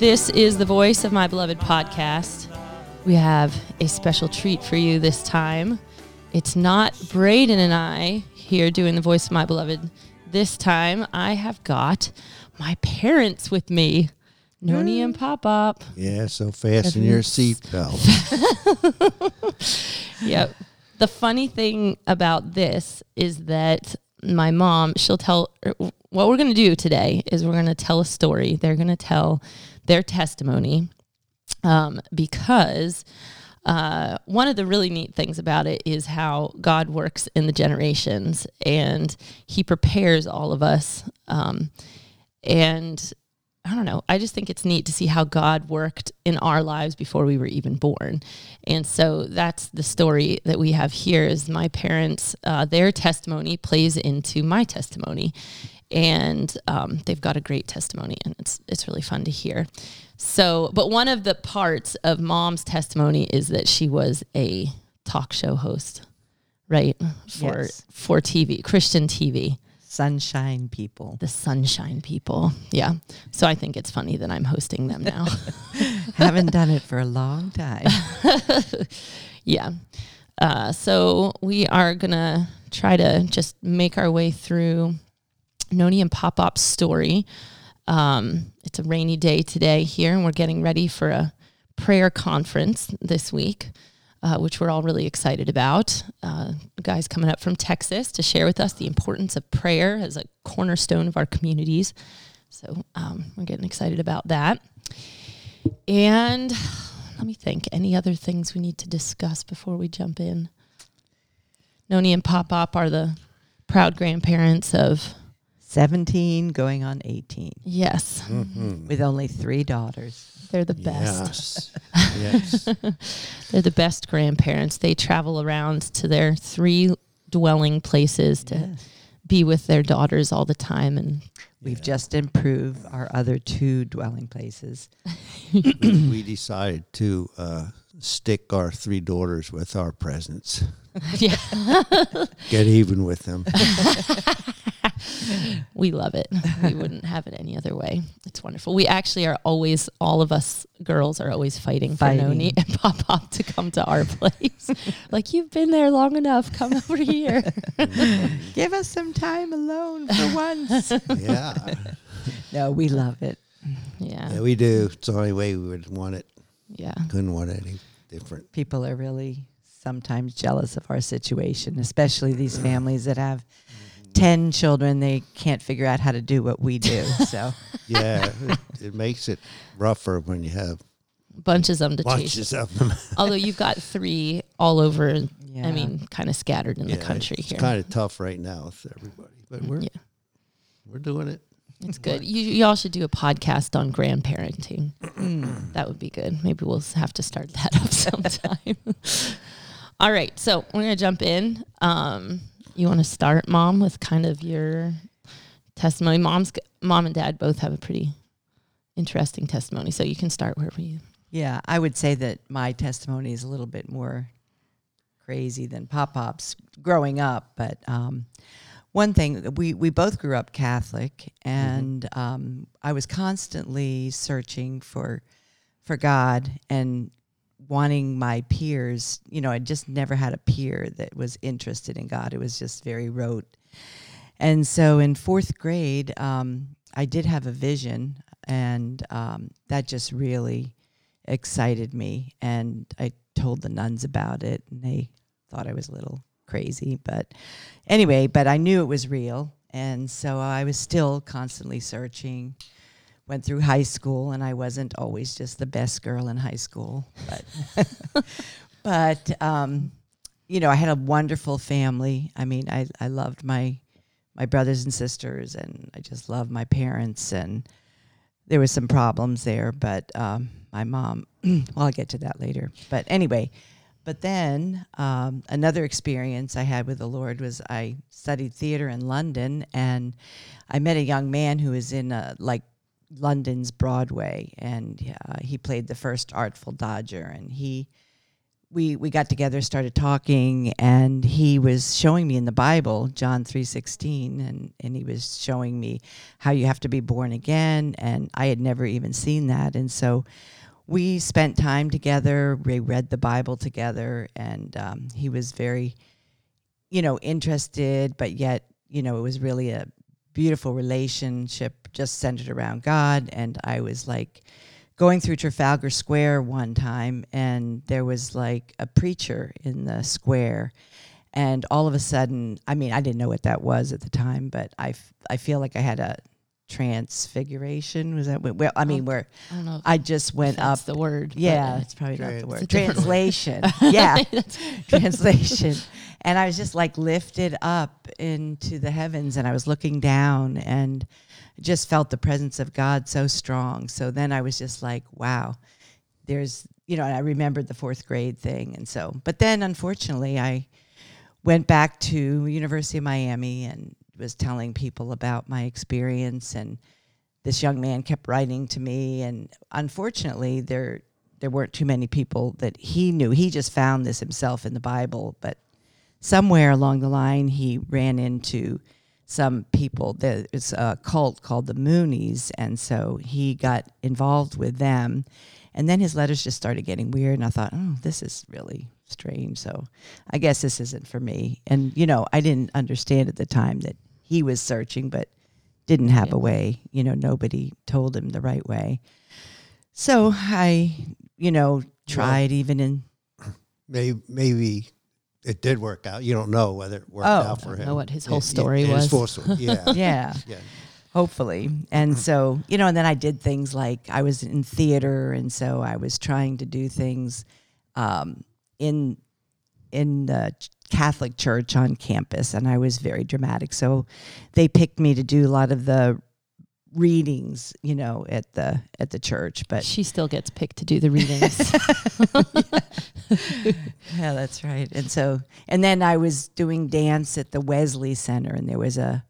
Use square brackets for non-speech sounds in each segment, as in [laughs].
Hi there, everyone. This is the Voice of My Beloved podcast. We have a special treat for you this time. It's not Braden and I here doing the Voice of My Beloved. This time, I have got my parents with me, Noni and mm. Pop Up. Yeah, so fasten your seatbelt. [laughs] Yep. The funny thing about this is that my mom, she'll tell what we're going to do today is we're going to tell a story. They're going to tell their testimony um, because uh, one of the really neat things about it is how God works in the generations and He prepares all of us. Um, and I don't know. I just think it's neat to see how God worked in our lives before we were even born. And so that's the story that we have here is my parents, uh, their testimony plays into my testimony. And um, they've got a great testimony and it's, it's really fun to hear. So, but one of the parts of mom's testimony is that she was a talk show host, right? For, Yes. for TV, Christian TV sunshine people. the sunshine people. Yeah. So I think it's funny that I'm hosting them now. [laughs] Haven't done it for a long time. [laughs] yeah. Uh, so we are going to try to just make our way through Noni and Pop Pop's story. Um, it's a rainy day today here, and we're getting ready for a prayer conference this week. Uh, which we're all really excited about. Uh, guys coming up from Texas to share with us the importance of prayer as a cornerstone of our communities. So um, we're getting excited about that. And let me think. Any other things we need to discuss before we jump in? Noni and Pop Up are the proud grandparents of 17 going on 18 yes, Mhm. with only three daughters. they're the best. Yes. [laughs] yes. They're the best grandparents. They travel around to their three dwelling places to Yes. be with their daughters all the time and We've Yeah. just improved our other two dwelling places. we, [coughs] we decided to uh, stick our three daughters with our presents. [laughs] yeah Get even with them. [laughs] we love it we wouldn't have it any other way it's wonderful we actually are always all of us girls are always fighting, Fighting. for noni and pop pop to come to our place [laughs] like you've been there long enough come over here [laughs] Give us some time alone for once. [laughs] Yeah. no, we love it. yeah yeah, we do. It's the only way we would want it. yeah Couldn't want it any different. People are really sometimes jealous of our situation, especially these families that have 10 children. They can't figure out how to do what we do. So, [laughs] Yeah, it, it makes it rougher when you have bunches of them to chase bunches of them. [laughs] although you've got three all over yeah. i mean kind of scattered in the country it's here It's kind of tough right now with everybody, but we're yeah we're doing it. it's good you, y'all should do a podcast on grandparenting. [clears throat] That would be good. Maybe we'll have to start that up [laughs] sometime. All right, so we're gonna jump in. Um, you want to start, Mom, with kind of your testimony. Mom's mom and dad both have a pretty interesting testimony, so you can start wherever you. Yeah, I would say that my testimony is a little bit more crazy than Pop Pop's growing up. But um, one thing, we, we both grew up Catholic, and um, I was constantly searching for for God and wanting my peers. You know, I just never had a peer that was interested in God. It was just very rote. And so in fourth grade, um, I did have a vision, and um, that just really excited me and I told the nuns about it and they thought I was a little crazy but anyway but I knew it was real and so I was still constantly searching went through high school and I wasn't always just the best girl in high school but [laughs] but um you know I had a wonderful family I mean I I loved my my brothers and sisters and I just loved my parents and there was some problems there, but um, my mom, [clears throat] well, I'll get to that later. But anyway, but then um, another experience I had with the Lord was I studied theater in London, and I met a young man who was in uh, like London's Broadway, and uh, he played the first Artful Dodger, and he we we got together, started talking, and he was showing me in the Bible John three sixteen, and and he was showing me how you have to be born again, and I had never even seen that, and so we spent time together. We read the Bible together, and um, he was very, you know, interested, but yet you know it was really a beautiful relationship just centered around God, and I was like going through Trafalgar Square one time, and there was like a preacher in the square. And all of a sudden, I mean, I didn't know what that was at the time, but I, f- I feel like I had a transfiguration. Was that well? I mean, oh, where I don't know. I just went that's up. the word. yeah, it's probably not the word. Different word. Translation. [laughs] yeah, [laughs] translation. And I was just like lifted up into the heavens, and I was looking down, and just felt the presence of God so strong. So then I was just like, wow, there's, you know, and I remembered the fourth grade thing. And so, but then unfortunately, I went back to University of Miami and was telling people about my experience and this young man kept writing to me and unfortunately there there weren't too many people that he knew. He just found this himself in the bible but somewhere along the line he ran into some people there's a cult called the moonies and so he got involved with them. And then his letters just started getting weird and i thought oh this is really strange so i guess this isn't for me. And you know i didn't understand at the time that he was searching but didn't have Yeah. a way you know nobody told him the right way so i you know tried even in Maybe, maybe it did work out. You don't know whether it worked Oh. out for Don't him. know what his whole Yeah, story [laughs] yeah, was. His full story. Yeah. yeah yeah. hopefully and so you know and then i did things like i was in theater and so i was trying to do things um, in in the ch- catholic church on campus and i was very dramatic so they picked me to do a lot of the readings you know at the at the church but she still gets picked to do the readings. [laughs] yeah, that's right. And so, and then I was doing dance at the Wesley Center, and there was a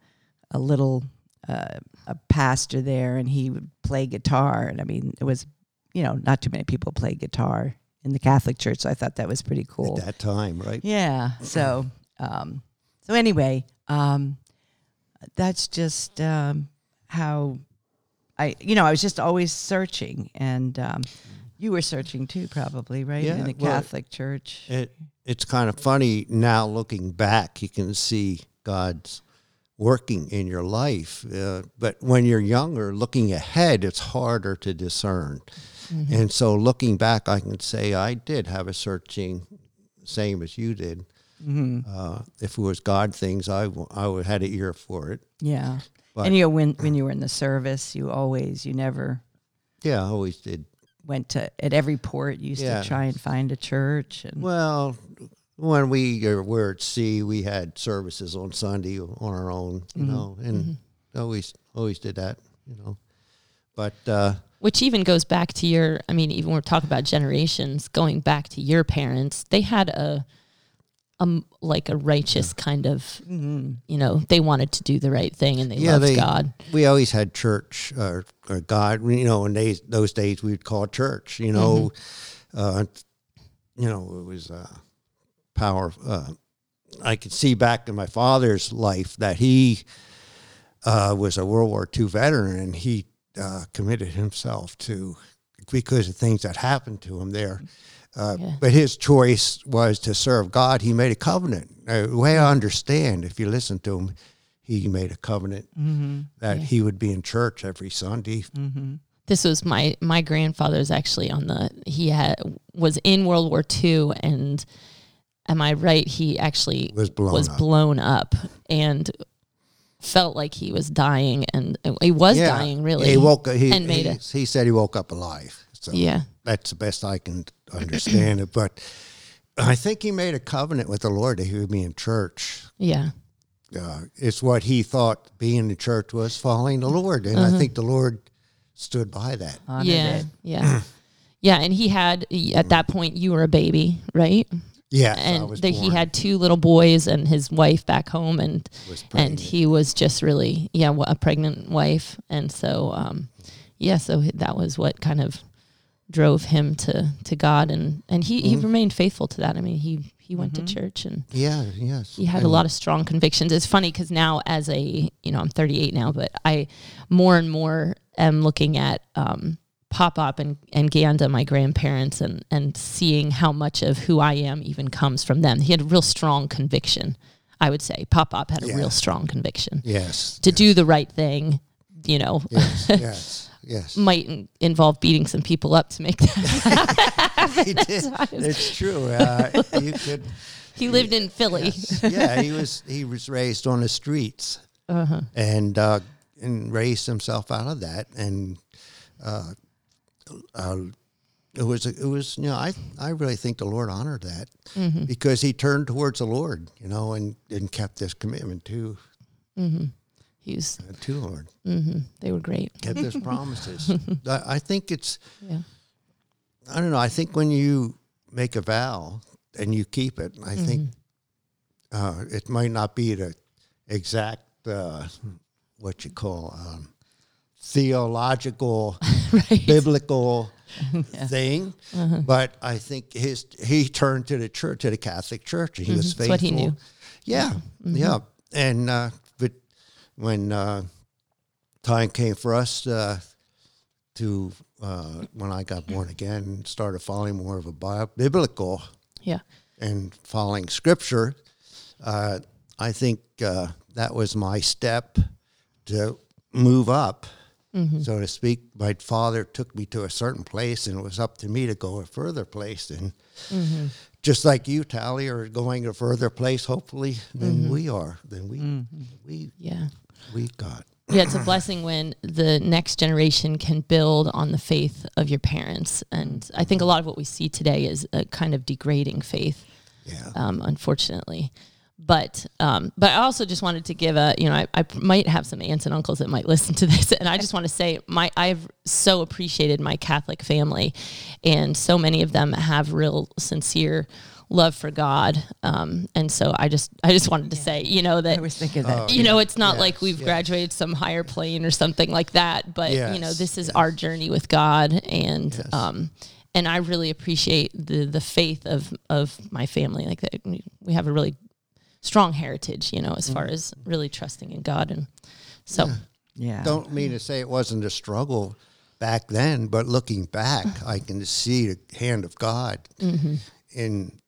a little uh, a pastor there, and he would play guitar. And I mean, it was you know not too many people play guitar in the Catholic Church, so I thought that was pretty cool. At that time, right? Yeah. So, um, so anyway, um, that's just um, how I, you know, I was just always searching, and um, you were searching too, probably, right? Yeah, in the well, Catholic Church. It it's kind of funny now looking back. You can see God's working in your life, uh, but when you're younger, looking ahead, it's harder to discern. And so, looking back, I can say I did have a searching, same as you did. Uh, if it was God things, I, would had an ear for it. Yeah. But- and you know, when when you were in the service, you always you never Yeah, I always did. went to at every port. Used Yeah. to try and find a church, and Well, when we were at sea, we had services on Sunday on our own, you know, and always always did that, you know. But uh, Which even goes back to your, I mean, even we're talking about generations, going back to your parents, they had a, um, like a righteous kind of, you know, they wanted to do the right thing and they yeah, loved they God. we always had church or, or God, you know. In days those days, we'd call it church, you know. Uh, you know, it was uh, power. Uh, I could see back in my father's life that he uh, was a World War II veteran and he uh, committed himself to because of things that happened to him there. Uh, Yeah. But his choice was to serve God. He made a covenant. Uh, the way I understand, if you listen to him, he made a covenant that he would be in church every Sunday. This was my, my grandfather's actually on the, he had, was in World War II and am I right? He actually Was blown was up. blown up and felt like he was dying and he was dying really. He woke. He, and made he, a- he said he woke up alive. So Yeah. that's the best I can understand it. But I think he made a covenant with the Lord that he would be in church. Yeah. Uh, it's what he thought being in church was following the Lord, and Uh-huh. I think the Lord stood by that. honored yeah, it. yeah, [clears throat] yeah. And he had at that point you were a baby, right? Yes, I and the, he had two little boys and his wife back home, and and he was just really yeah a pregnant wife, and so um, yeah, so that was what kind of drove him to to God, and and he he Mhm. remained faithful to that. I mean, he he went Mhm. to church and Yeah, yes. he had a lot of strong convictions. It's funny because now, as a you know, I'm 38 now, but I more and more am looking at um, Pop Up and and Ganda, my grandparents, and and seeing how much of who I am even comes from them. He had a real strong conviction. I would say Pop Up had a Yeah. real strong conviction Yes. to do the right thing. You know, Yes, [laughs] yes, yes. might in- involve beating some people up to make that. [laughs] he did. It's true. Uh, [laughs] you could. he lived in Philly. yes. Yeah, he was. He was raised on the streets Uh-huh. and uh, and raised himself out of that. And uh, uh, it was. It was. You know, I I really think the Lord honored that Mm-hmm. because he turned towards the Lord. You know, and and kept this commitment to He was. to the Lord. hmm they were great. Kept his [laughs] promises. [laughs] I, I think it's. Yeah. I don't know. I think when you make a vow and you keep it, I think uh, it might not be the exact uh, what you call um, theological, [laughs] right. biblical [laughs] thing, but I think his he turned to the church, to the Catholic Church, he was That's faithful. what he knew. Yeah, yeah, and uh, but when uh, time came for us uh, to uh, when I got born again and started following more of a bi- biblical Yeah. and following scripture, uh, I think uh, that was my step to move up, Mm-hmm. so to speak. My father took me to a certain place, and it was up to me to go a further place. And mm-hmm. just like you, Tally, are going a further place, hopefully, than mm-hmm. we are, than we we Yeah. we got. Yeah, it's a blessing when the next generation can build on the faith of your parents. And I think a lot of what we see today is a kind of degrading faith, Yeah. um, unfortunately. But um, but I also just wanted to give a you know I, I might have some aunts and uncles that might [laughs] listen to this and I just want to say my I've so appreciated my Catholic family, and so many of them have real sincere love for God, um, and so I just I just wanted to say you know that I was thinking that. you know, it's not Yes, like we've yes. graduated some higher plane or something like that, but you know, this is yes. our journey with God, and Yes. um, and I really appreciate the the faith of of my family. Like that, we- we have a really strong heritage, you know, as mm. far as really trusting in God, and so yeah. Don't mean to say it wasn't a struggle back then, but looking back, I can see the hand of God mm-hmm. in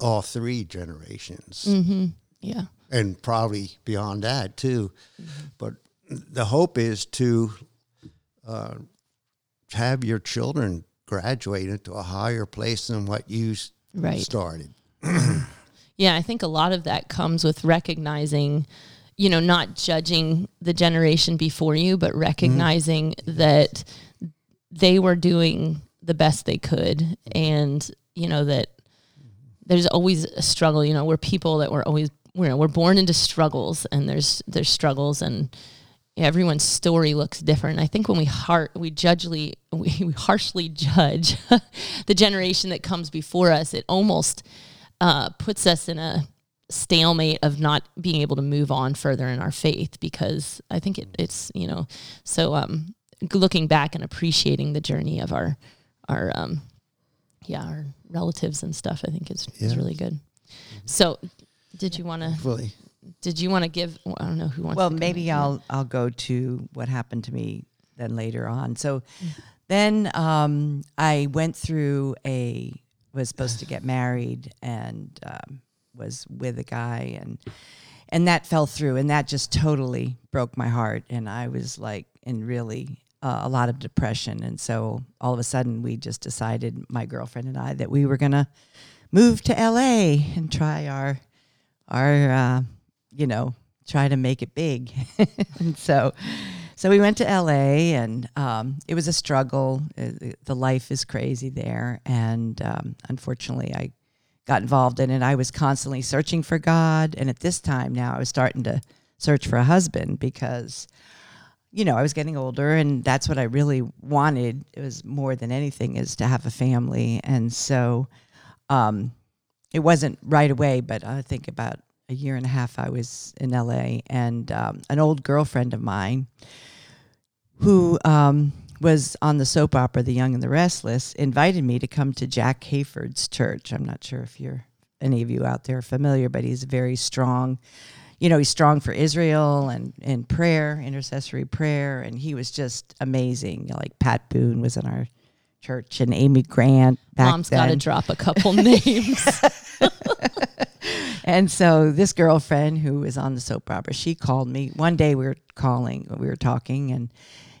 all three generations. Mm-hmm. yeah, and probably beyond that too. Mm-hmm. But the hope is to uh, have your children graduate into a higher place than what you right. started. [clears throat] Yeah, I think a lot of that comes with recognizing, you know, not judging the generation before you, but mm-hmm. recognizing that they were doing the best they could and, you know, that there's always a struggle, you know, we're people that were always you know, we're born into struggles and there's there's struggles and everyone's story looks different. I think when we heart we judgely we, [laughs] we harshly judge [laughs] the generation that comes before us, it almost uh, puts us in a stalemate of not being able to move on further in our faith because I think it, it's you know so um, looking back and appreciating the journey of our our um, yeah our relatives and stuff I think is, is really good. So did you want to Fully. did you want to give I don't know who wants well to go maybe next. i'll i'll go to what happened to me then later on so Mm-hmm. then um, i went through a was supposed to get married and um, was with a guy and and that fell through and that just totally broke my heart. And i was like in really uh, a lot of depression. And so all of a sudden we just decided my girlfriend and i that we were to move to la and try our our uh, you know try to make it big. [laughs] And so so we went to la and um, it was a struggle. Uh, the life is crazy there. And um, unfortunately i got involved in it. I was constantly searching for god. And at this time now i was starting to search for a husband because you know i was getting older and that's what i really wanted. It was more than anything is to have a family. And so um, it wasn't right away, but I think about a year and a half I was in LA, and um, an old girlfriend of mine who um, was on the soap opera The Young and the Restless, invited me to come to Jack Hayford's church. I'm not sure if you're any of you out there are familiar, but he's very strong. You know, he's strong for Israel and in prayer, intercessory prayer, and he was just amazing. Like Pat Boone was in our church and Amy Grant back Mom's got to drop a [laughs] couple names. [laughs] And so this girlfriend who was on the soap opera, she called me one day. We were calling, we were talking, and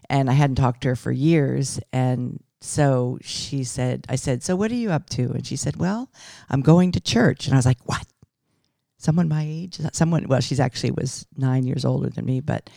and I hadn't talked to her for years. And so she said, I said, so what are you up to? And she said, well, I'm going to church. And I was like, what? Someone my age? Someone? Well, she's actually was nine years older than me, but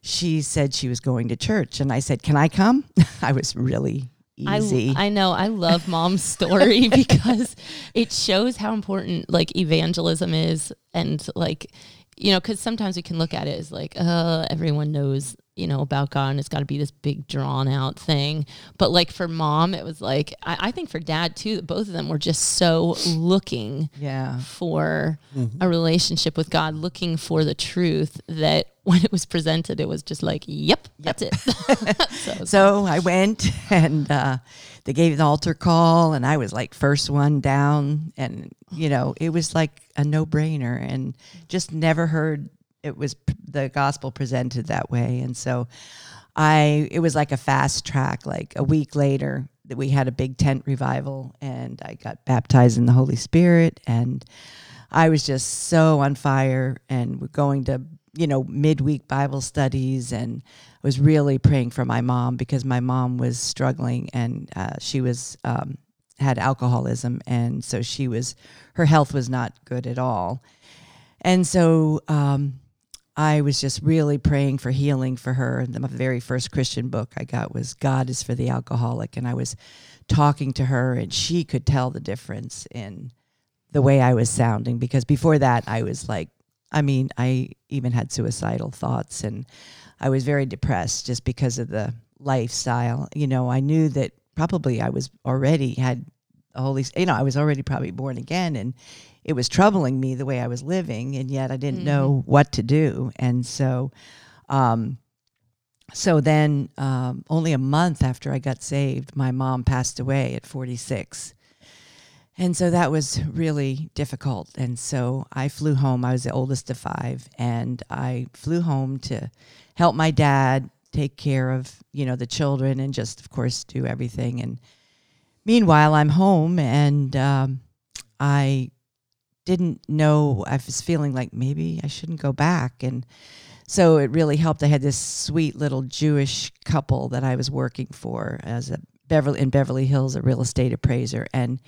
she said she was going to church, and I said, can I come? [laughs] I was really easy. I, I know. I love mom's story [laughs] because it shows how important like evangelism is and like you know because sometimes we can look at it as like uh everyone knows you know about god and it's got to be this big drawn out thing. But like for mom it was like I, I think for dad too both of them were just so looking yeah. for a relationship with god looking for the truth that [laughs] when it was presented it was just like yep, that's it. [laughs] [laughs] So, So I went and uh, they gave the altar call, and I was like first one down, and you know it was like a no brainer, and just never heard it was the gospel presented that way, and so I it was like a fast track. Like a week later, that we had a big tent revival, and I got baptized in the Holy Spirit, and I was just so on fire, and going to you know midweek Bible studies, and was really praying for my mom because my mom was struggling and uh, she was um, had alcoholism and so she was her health was not good at all and so um, i was just really praying for healing for her and the very first christian book i got was god is for the alcoholic and i was talking to her and she could tell the difference in the way i was sounding because before that i was like i mean i even had suicidal thoughts and I was very depressed just because of the lifestyle. You know, I knew that probably I was already had the Holy, you know, I was already probably born again, and it was troubling me the way I was living, and yet I didn't know what to do. And so, um, so then, um, only a month after I got saved, my mom passed away at 46. And so that was really difficult. And so I flew home. I was the oldest of five, and I flew home to help my dad take care of you know the children and just of course do everything. And meanwhile, I'm home, and um, I didn't know. I was feeling like maybe I shouldn't go back, and so it really helped. I had this sweet little Jewish couple that I was working for as a Beverly in Beverly Hills, a real estate appraiser, and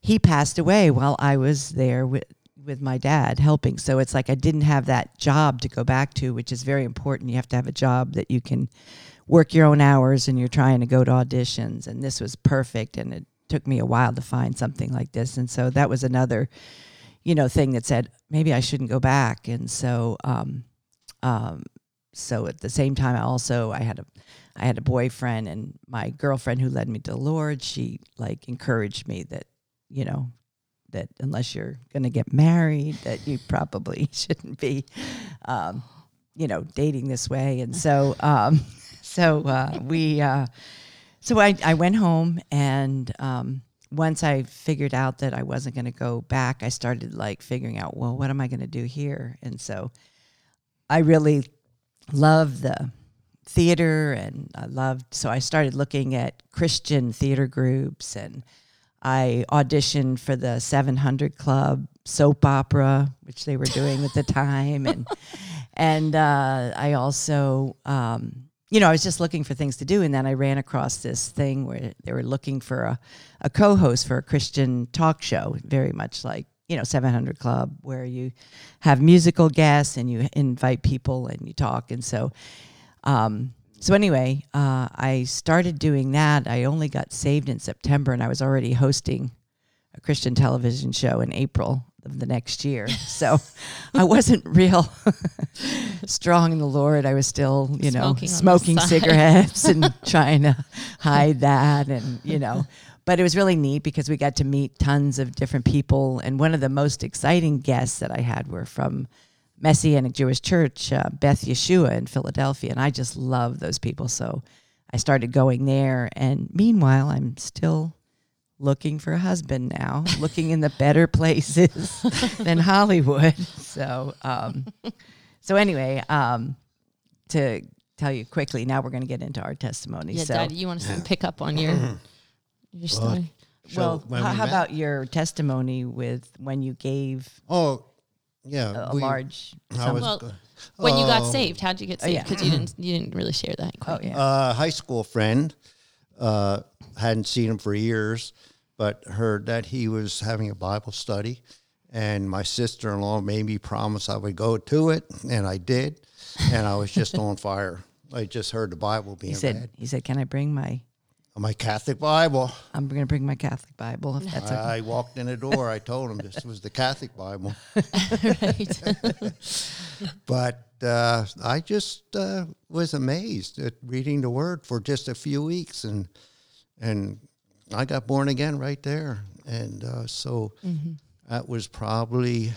he passed away while I was there with with my dad helping. So it's like I didn't have that job to go back to, which is very important. You have to have a job that you can work your own hours and you're trying to go to auditions. And this was perfect. And it took me a while to find something like this. And so that was another, you know, thing that said maybe I shouldn't go back. And so, um, um, so at the same time, I also I had a I had a boyfriend and my girlfriend who led me to the Lord. She like encouraged me that you know that unless you're going to get married, that you probably [laughs] shouldn't be, um, you know, dating this way. And so, um, [laughs] so uh, we, uh, so I, I went home and um, once I figured out that I wasn't going to go back, I started like figuring out, well, what am I going to do here? And so I really love the theater and I loved, so I started looking at Christian theater groups and I auditioned for the 700 Club soap opera, which they were doing at the time, and [laughs] and uh, I also, um, you know, I was just looking for things to do, and then I ran across this thing where they were looking for a, a co-host for a Christian talk show, very much like you know 700 Club, where you have musical guests and you invite people and you talk, and so. Um, so anyway, uh, I started doing that. I only got saved in September, and I was already hosting a Christian television show in April of the next year. So I wasn't [laughs] real strong in the Lord. I was still, you know, Smoking smoking cigarettes and [laughs] trying to hide that, and you know. But it was really neat because we got to meet tons of different people, and one of the most exciting guests that I had were from Messianic Jewish Church, uh, Beth Yeshua in Philadelphia, and I just love those people. So I started going there. And meanwhile, I'm still looking for a husband now, looking in the better places [laughs] than Hollywood. So, um, so anyway, um, to tell you quickly, now we're going to get into our testimony. Yeah, so, Daddy, you want to pick up on your your story? So well, how, we how about your testimony with when you gave Oh, yeah. a, a we- large? I sum- was Well, go- When you got Oh. saved, how'd you get Oh, saved? yeah. Because you didn't you didn't really share that. oh Quite. yeah. a high school friend. Uh, hadn't seen him for years, but heard that he was having a Bible study. And my sister in law made me promise I would go to it, and I did. And I was just on [laughs] fire. I just heard the Bible being he said. read. He said, "Can I bring my? My Catholic Bible. I'm going to bring my Catholic Bible if that's okay." I walked in the door. I told him this was the Catholic Bible. [laughs] right. [laughs] But uh, I just uh, was amazed at reading the Word for just a few weeks, and and I got born again right there. And uh, so that was probably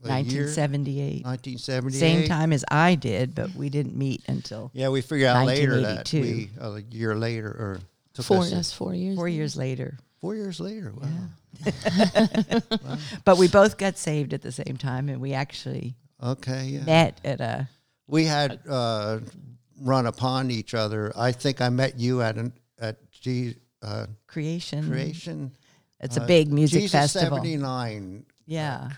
1978. 1978. Same time as I did, but we didn't meet until Yeah, we figured out later that we a year later or took Four us that's four years. four years later. four years later. [laughs] [laughs] Wow. But we both got saved at the same time, and we actually Okay. Yeah. met at a. we had uh, run upon each other. I think I met you at an at G, uh, Creation. Creation. It's a uh, big music Jesus festival. seventy nine. Yeah.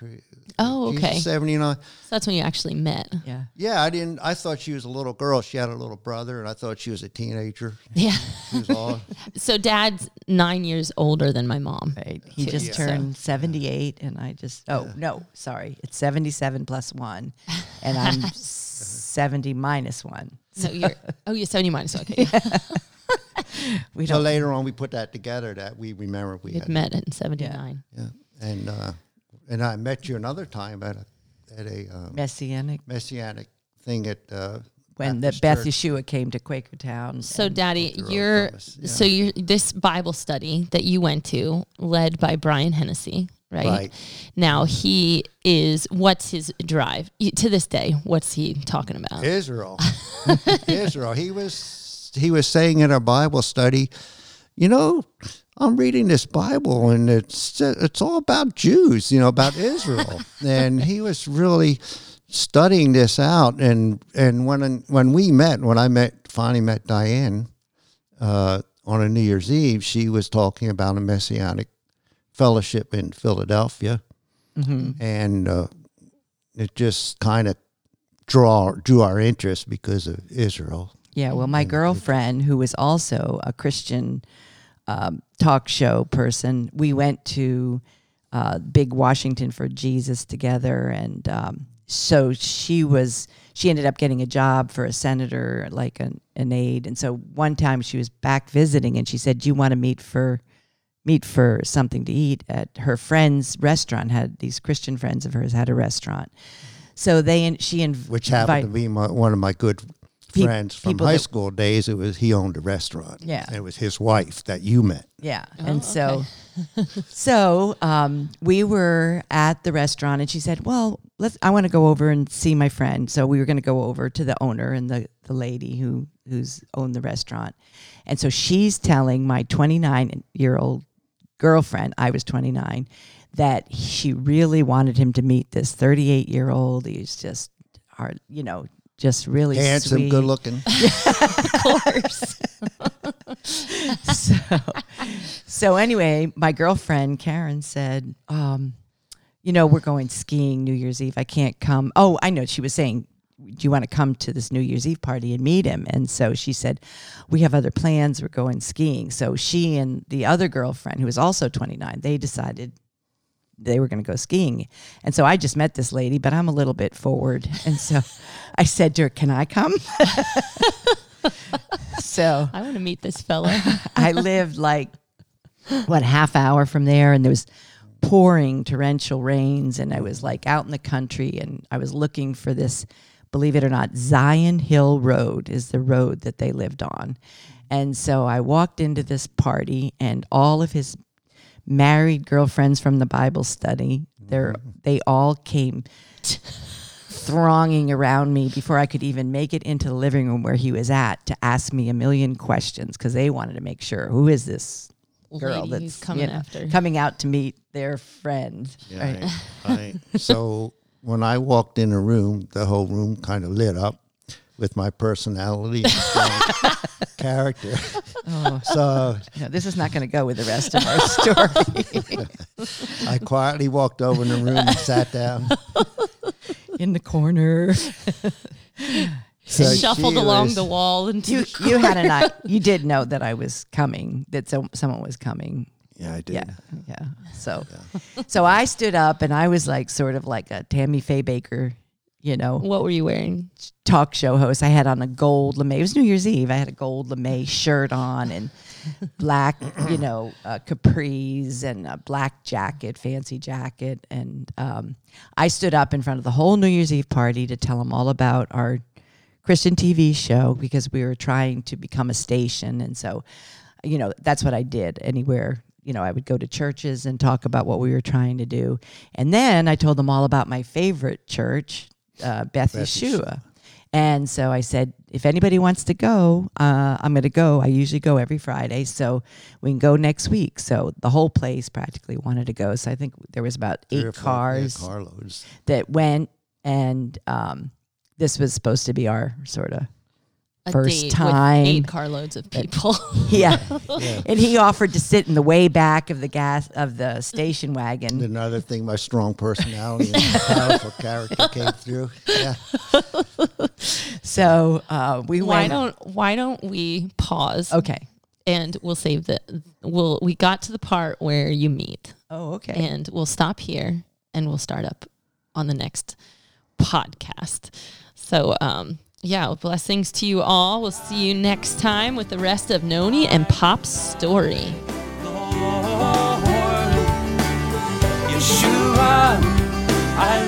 Oh, okay. Seventy nine. So Seventy nine. that's when you actually met. Yeah. Yeah, I didn't. I thought she was a little girl. She had a little brother, and I thought she was a teenager. Yeah. She was all. [laughs] So Dad's nine years older than my mom. Right. He Too. just Yeah. turned 78, and I just, oh, no, sorry. It's 77 plus one, and I'm [laughs] 70 minus one. So you're oh you're seventy minus okay. [laughs] [laughs] We so don't, later on, we put that together. That we remember we had. met in seventy nine. Yeah, and uh, and I met you another time at a at a uh, Messianic, messianic thing at uh, when the Baptist Beth Church. Yeshua came to Quakertown. So Daddy, you're yeah. so you're this Bible study that you went to, led by Brian Hennessy, right? Right. Now he is what's his drive to this day? What's he talking about? Israel. [laughs] Israel. He was he was saying in our Bible study, you know, I'm reading this Bible and it's it's all about Jews, you know, about Israel. [laughs] and he was really studying this out and and when when we met, when I met finally met Diane uh, on a New Year's Eve, she was talking about a messianic fellowship in Philadelphia. And uh, it just kind of draw drew our interest because of Israel. Yeah, well, my girlfriend, who was also a Christian um, talk show person, we went to uh, Big Washington for Jesus together, and um, so she was. She ended up getting a job for a senator, like an, an aide. And so one time she was back visiting, and she said, "Do you want to meet for meet for something to eat at her friend's restaurant?" Had these Christian friends of hers had a restaurant, so they and she inv- which happened to be my, one of my good friends from high that- school days. It was he owned a restaurant. Yeah. and it was his wife that you met. Yeah. Oh, and so [laughs] so um, we were at the restaurant and she said, Well, let's I want to go over and see my friend. So we were gonna go over to the owner and the, the lady who who's owned the restaurant. And so she's telling my twenty nine year old girlfriend, I was twenty nine, that she really wanted him to meet this thirty eight year old. He's just hard, you know, just really Handsome, sweet. good looking. [laughs] of course. [laughs] so, so anyway, my girlfriend Karen said, um, "You know, we're going skiing New Year's Eve. I can't come." Oh, I know. She was saying, "Do you want to come to this New Year's Eve party and meet him?" And so she said, "We have other plans. We're going skiing." So she and the other girlfriend, who was also 29, they decided they were going to go skiing. And so I just met this lady, but I'm a little bit forward. And so [laughs] I said to her, Can I come? [laughs] so I want to meet this fella. [laughs] I lived like, what, half hour from there. And there was pouring torrential rains. And I was like out in the country and I was looking for this, believe it or not, Zion Hill Road is the road that they lived on. And so I walked into this party and all of his married girlfriends from the Bible study, they're, mm-hmm. they all came thronging around me before I could even make it into the living room where he was at to ask me a million questions because they wanted to make sure who is this girl Lady that's coming you know, after. coming out to meet their friend. Yeah, right? I, [laughs] I, so when I walked in a room, the whole room kind of lit up with my personality and [laughs] character. Oh, So no, this is not going to go with the rest of our [laughs] story. I quietly walked over in the room and sat down. [laughs] In the corner, So shuffled along was- the wall into you, you had an eye. You did know that I was coming. That so, someone was coming. Yeah, I did. Yeah, yeah. So, so I stood up and I was like sort of like a Tammy Faye Bakker, you know, What were you wearing? talk show host. I had on a gold lame. It was New Year's Eve. I had a gold lame shirt on and black, you know, uh, capris and a black jacket, fancy jacket. And um, I stood up in front of the whole New Year's Eve party to tell them all about our Christian TV show because we were trying to become a station. And so, you know, that's what I did anywhere. You know, I would go to churches and talk about what we were trying to do. And then I told them all about my favorite church, uh, Beth Beth Yeshua. And so I said, if anybody wants to go, uh, I'm going to go. I usually go every Friday, so we can go next week. So the whole place practically wanted to go. So I think there was about eight or four, yeah, cars carloads. that went, and um, this was supposed to be our sort of First date time. with eight carloads of people. [laughs] yeah. Yeah. And he offered to sit in the way back of the gas of the station wagon. another thing, my strong personality and powerful character came through. Yeah. [laughs] So uh, we why went. don't Why don't we pause Okay. and we'll save the. We'll we got to the part where you meet, Oh, okay. and we'll stop here and we'll start up on the next podcast. So, um, yeah, blessings to you all. We'll see you next time with the rest of Noni and Pop's story. Lord, Yeshua, I